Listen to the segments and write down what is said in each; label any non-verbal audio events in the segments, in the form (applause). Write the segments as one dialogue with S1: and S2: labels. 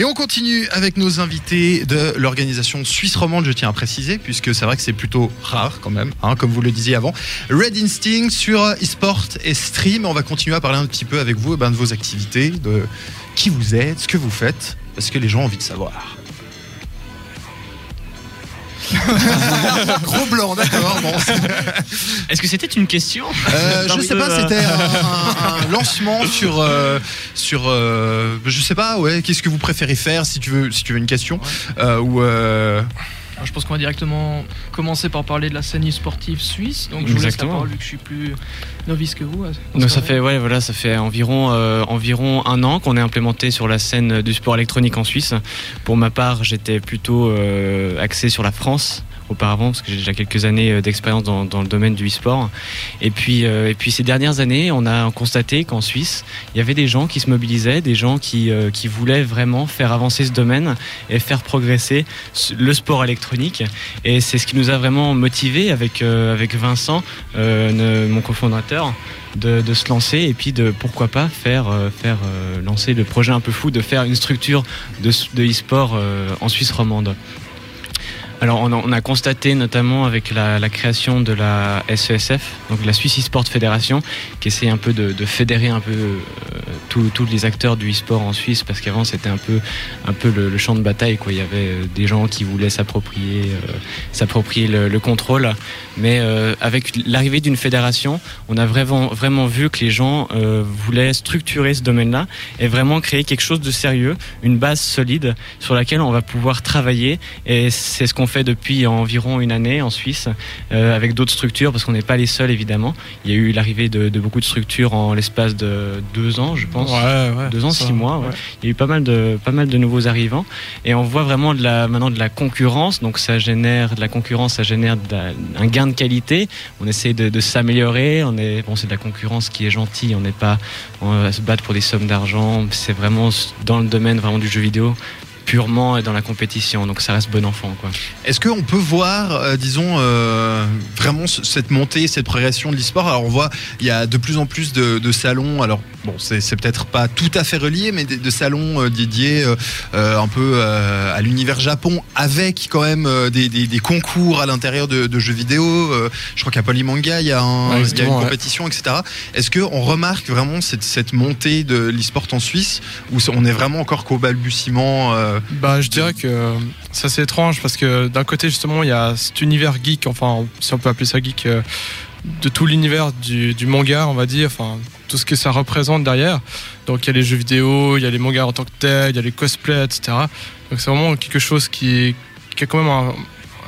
S1: Et on continue avec nos invités de l'organisation Suisse Romande, je tiens à préciser, puisque c'est vrai que c'est plutôt rare quand même, hein, comme vous le disiez avant. Red Instinct sur e-sport et stream. On va continuer à parler un petit peu avec vous eh ben, de vos activités, de qui vous êtes, ce que vous faites, parce que les gens ont envie de savoir. (laughs) Gros blanc, d'accord. Bon, (laughs)
S2: Est-ce que c'était une question?
S1: Euh, je sais pas, c'était (laughs) un, lancement sur euh, sur euh, je sais pas, ouais. Qu'est-ce que vous préférez faire si tu veux si tu veux une question? Euh, ou euh,
S3: Alors, je pense qu'on va directement commencer par parler de la scène e-sportive suisse. Donc je vous laisse la parole vu que je suis plus novice que vous.
S2: Donc ça fait ouais voilà ça fait environ euh, environ un an qu'on est implémenté sur la scène du sport électronique en Suisse. Pour ma part j'étais plutôt euh, axé sur la France auparavant parce que j'ai déjà quelques années euh, d'expérience dans, le domaine du e-sport et puis euh, et puis ces dernières années on a constaté qu'en Suisse il y avait des gens qui se mobilisaient des gens qui euh, qui voulaient vraiment faire avancer ce domaine et faire progresser le sport électronique et c'est ce qui nous a vraiment motivé avec avec Vincent mon cofondateur de, se lancer et puis de pourquoi pas faire faire lancer le projet un peu fou de faire une structure de, de e-sport en Suisse romande. Alors on a, on a constaté notamment avec la, création de la SESF, donc la Swiss e-sport Fédération, qui essaie un peu de, de fédérer un peu euh, tous les acteurs du e-sport en Suisse, parce qu'avant c'était un peu un peu le, champ de bataille quoi. Il y avait euh, des gens qui voulaient s'approprier euh, s'approprier le, le contrôle, mais euh, avec l'arrivée d'une fédération, on a vraiment vraiment vu que les gens voulaient structurer ce domaine-là et vraiment créer quelque chose de sérieux, une base solide sur laquelle on va pouvoir travailler et c'est ce qu'on fait depuis environ une année en Suisse avec d'autres structures parce qu'on n'est pas les seuls évidemment. Il y a eu l'arrivée de, de beaucoup de structures en l'espace de deux ans, je pense.
S4: Ouais, ouais.
S2: Deux ans,
S4: ça,
S2: six mois. ouais. Il y a eu pas mal de pas mal de nouveaux arrivants et on voit vraiment de la maintenant de la concurrence. Donc ça génère de la concurrence, ça génère la- un gain de qualité. On essaie de, de s'améliorer. On est bon, c'est de la concurrence qui est gentille. On n'est pas on va se battre pour des sommes d'argent. C'est vraiment dans le domaine vraiment du jeu vidéo purement et dans la compétition. Donc ça reste bon enfant quoi.
S1: Est-ce qu'on peut voir, euh, disons, euh, vraiment ce- cette montée, cette progression de l'e-sport? Alors on voit, il y a de plus en plus de, de salons. Alors bon, c'est peut-être pas tout à fait relié, mais de, de salons euh, dédiés un peu à l'univers Japon, avec quand même des, des- des concours à l'intérieur de, de jeux vidéo. Je crois qu'à Polymanga, il y a, un-
S4: Ouais,
S1: il y a une
S4: ouais.
S1: compétition, etc. Est-ce qu'on remarque vraiment cette, cette montée de l'e-sport en Suisse, ou on est vraiment encore qu'au balbutiement
S4: Bah, je dirais que euh, c'est assez étrange parce que d'un côté, justement, il y a cet univers geek, enfin, si on peut appeler ça geek, euh, de tout l'univers du, manga, on va dire, enfin, tout ce que ça représente derrière. Donc, il y a les jeux vidéo, il y a les mangas en tant que tels, il y a les cosplays, etc. Donc, c'est vraiment quelque chose qui, a quand même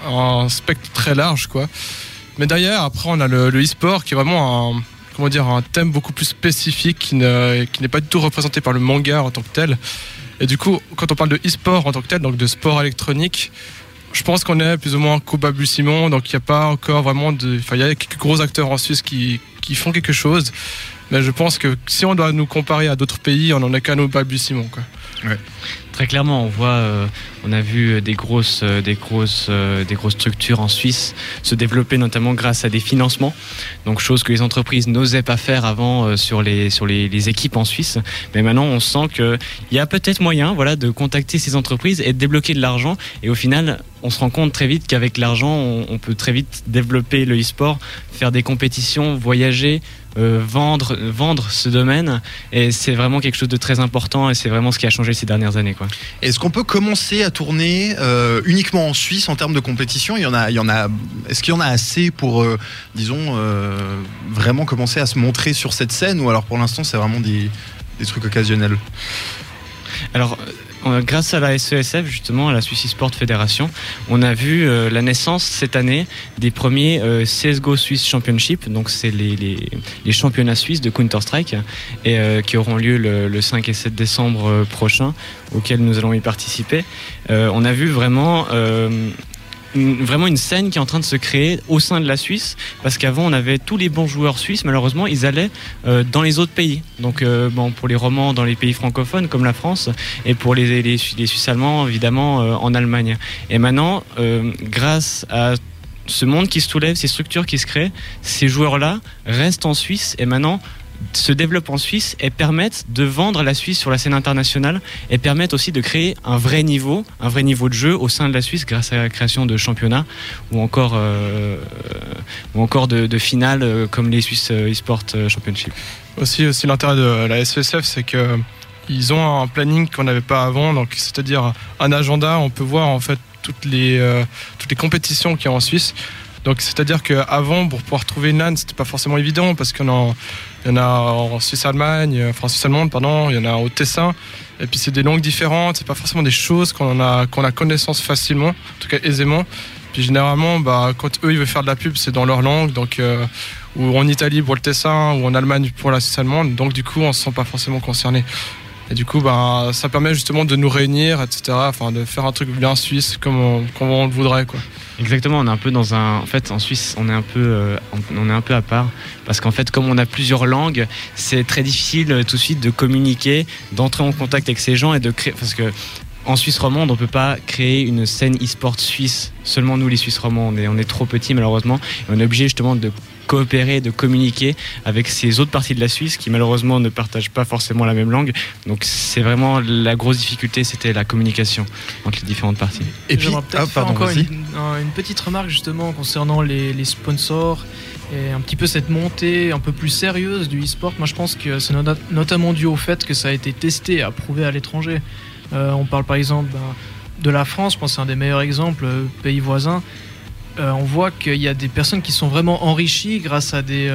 S4: un, spectre très large, quoi. Mais derrière, après, on a le, e-sport qui est vraiment un, comment dire, un thème beaucoup plus spécifique qui n'est pas du tout représenté par le manga en tant que tel. Et du coup, quand on parle de e-sport en tant que tel, donc de sport électronique, je pense qu'on est plus ou moins qu'au balbutiement, donc il n'y a pas encore vraiment de. Enfin, il y a quelques gros acteurs en Suisse qui font quelque chose, mais je pense que si on doit nous comparer à d'autres pays, on n'en est qu'à nos balbutiements. Quoi.
S2: Très clairement, on voit, euh, on a vu des grosses, euh, des grosses, euh, des grosses structures en Suisse se développer notamment grâce à des financements. Donc chose que les entreprises n'osaient pas faire avant euh, sur les sur les, les équipes en Suisse. Mais maintenant, on sent que il y a peut-être moyen, voilà, de contacter ces entreprises et de débloquer de l'argent. Et au final, on se rend compte très vite qu'avec l'argent, on, on peut très vite développer le e-sport, faire des compétitions, voyager. Euh, vendre, vendre ce domaine et c'est vraiment quelque chose de très important et c'est vraiment ce qui a changé ces dernières années quoi.
S1: Est-ce qu'on peut commencer à tourner euh, uniquement en Suisse en termes de compétition? Il y en a, il y en a. Est-ce qu'il y en a assez pour, euh, disons, euh, vraiment commencer à se montrer sur cette scène ou alors pour l'instant c'est vraiment des, des trucs occasionnels?
S2: Alors, grâce à la SESF, justement, à la Swiss Sport Fédération, on a vu euh, la naissance cette année des premiers euh, CSGO Swiss Championship. Donc, c'est les, les, les championnats suisses de Counter-Strike et euh, qui auront lieu le, le 5 et 7 décembre euh, prochain, auxquels nous allons y participer. Euh, on a vu vraiment. Vraiment une scène qui est en train de se créer au sein de la Suisse parce qu'avant on avait tous les bons joueurs suisses. Malheureusement ils allaient euh, dans les autres pays. Donc euh, bon pour les romans dans les pays francophones comme la France et pour les, les, Suisses allemands évidemment euh, en Allemagne. Et maintenant euh, grâce à ce monde qui se soulève ces structures qui se créent ces joueurs là restent en Suisse. Et maintenant se développent en Suisse et permettent de vendre la Suisse sur la scène internationale et permettent aussi de créer un vrai niveau, un vrai niveau de jeu au sein de la Suisse grâce à la création de championnats ou encore, euh, ou encore de, finales euh, comme les Swiss eSport Championship.
S4: Aussi, aussi l'intérêt de la SSF, c'est que ils ont un planning qu'on n'avait pas avant, donc c'est-à-dire un agenda. On peut voir en fait toutes les euh, toutes les compétitions qu'il y a en Suisse. Donc c'est-à-dire qu'avant, pour pouvoir trouver une LAN, c'était pas forcément évident parce qu'il y en a en Suisse-Allemagne, enfin Suisse-Allemande, pardon, il y en a au Tessin. Et puis c'est des langues différentes, c'est pas forcément des choses qu'on a, qu'on a connaissance facilement, en tout cas aisément. Puis généralement, bah, quand eux ils veulent faire de la pub, c'est dans leur langue, donc euh, ou en Italie pour le Tessin, ou en Allemagne pour la Suisse allemande. Donc du coup, on se sent pas forcément concerné. Et du coup, bah, ça permet justement de nous réunir, etc. Enfin, de faire un truc bien suisse comme on, comme on le voudrait, quoi.
S2: Exactement, on est un peu dans un. En fait, en Suisse, on est un peu, euh, on est un peu à part parce qu'en fait, comme on a plusieurs langues, c'est très difficile euh, tout de suite de communiquer, d'entrer en contact avec ces gens et de créer. Parce que en Suisse romande, on peut pas créer une scène e-sport suisse. Seulement nous, les Suisses romands, on est, on est trop petits malheureusement. Et on est obligé justement de coopérer, de communiquer avec ces autres parties de la Suisse qui malheureusement ne partagent pas forcément la même langue. Donc c'est vraiment la grosse difficulté, c'était la communication entre les différentes parties.
S3: Et puis, peut-être ah, encore une, une, petite remarque justement concernant les, les, sponsors et un petit peu cette montée un peu plus sérieuse du e-sport. Moi je pense que c'est notamment dû au fait que ça a été testé et approuvé à l'étranger. Euh, on parle par exemple ben, de la France, je pense que c'est un des meilleurs exemples, euh, pays voisins. Euh, on voit qu'il y a des personnes qui sont vraiment enrichies grâce à des,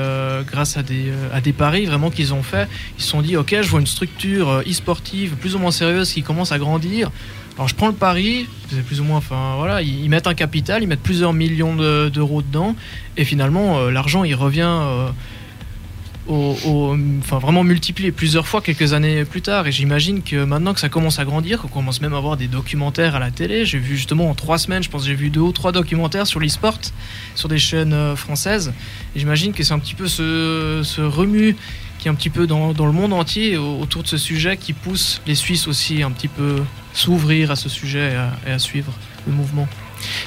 S3: grâce à des, à des paris vraiment qu'ils ont fait. Ils se sont dit, ok, je vois une structure e-sportive plus ou moins sérieuse qui commence à grandir. Alors je prends le pari, c'est plus ou moins, enfin voilà, ils, mettent un capital, ils mettent plusieurs millions d'euros dedans, et finalement l'argent il revient enfin, vraiment multiplié plusieurs fois quelques années plus tard. Et j'imagine que maintenant que ça commence à grandir, qu'on commence même à avoir des documentaires à la télé, j'ai vu justement en trois semaines, je pense j'ai vu deux ou trois documentaires sur l'e-sport, sur des chaînes euh, françaises. Et j'imagine que c'est un petit peu ce, remue qui est un petit peu dans, dans le monde entier autour de ce sujet qui pousse les Suisses aussi un petit peu s'ouvrir à ce sujet et à suivre le mouvement.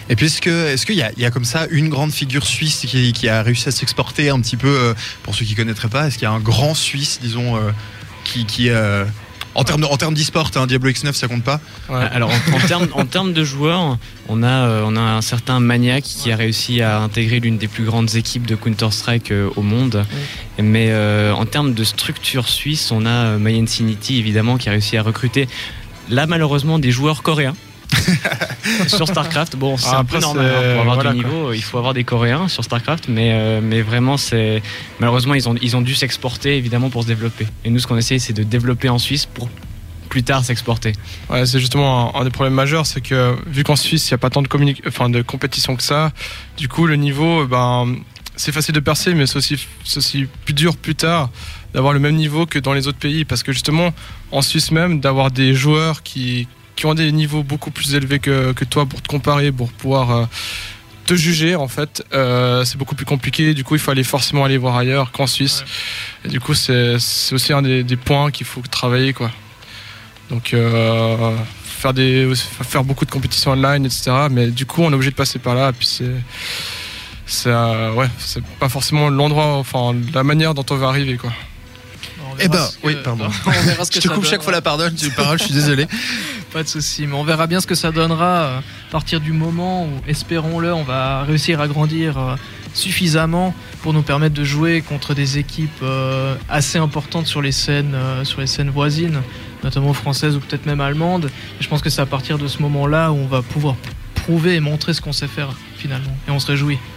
S1: Et puis est-ce qu'il y, y, a comme ça une grande figure suisse qui, qui a réussi à s'exporter un petit peu euh, pour ceux qui connaîtraient pas Est-ce qu'il y a un grand Suisse, disons, euh, qui, qui euh, en termes en termes d'e-sport, hein, Diablo X9 ça compte pas
S2: ouais. Alors en, en termes en termes de joueurs, on a on a un certain Maniac qui a réussi à intégrer l'une des plus grandes équipes de Counter Strike au monde. Mais en termes de structure suisse, on a Mayen Sinity évidemment qui a réussi à recruter là malheureusement des joueurs coréens. (laughs) sur StarCraft, bon, c'est un peu normal. Hein, pour avoir du niveau, il faut avoir des Coréens sur StarCraft, mais, euh, mais vraiment, c'est malheureusement, ils ont, ils ont dû s'exporter évidemment pour se développer. Et nous, ce qu'on essaie, c'est de développer en Suisse pour plus tard s'exporter.
S4: Ouais, c'est justement un, des problèmes majeurs, c'est que vu qu'en Suisse, il n'y a pas tant de, enfin, de compétition que ça, du coup, le niveau, ben, c'est facile de percer, mais c'est aussi, aussi plus dur plus tard d'avoir le même niveau que dans les autres pays, parce que justement, en Suisse même, d'avoir des joueurs qui qui ont des niveaux beaucoup plus élevés que, que toi pour te comparer, pour pouvoir euh, te juger en fait. Euh, c'est beaucoup plus compliqué. Du coup, il faut aller forcément aller voir ailleurs qu'en Suisse. Et du coup, c'est aussi un des, des points qu'il faut travailler quoi. Donc euh, faire des faire beaucoup de compétitions online, etc. Mais du coup, on est obligé de passer par là. Et puis c'est c'est ouais, c'est pas forcément l'endroit, enfin la manière dont on va arriver quoi.
S1: Eh ben, oui, pardon. (laughs) je te coupe chaque fois la parole, tu parole, je suis désolé. (laughs)
S3: Pas de souci, mais on verra bien ce que ça donnera euh, à partir du moment où, espérons-le, on va réussir à grandir euh, suffisamment pour nous permettre de jouer contre des équipes euh, assez importantes sur les scènes, voisines, notamment françaises ou peut-être même allemandes. Je pense que c'est à partir de ce moment-là où on va pouvoir prouver et montrer ce qu'on sait faire finalement, et on se réjouit.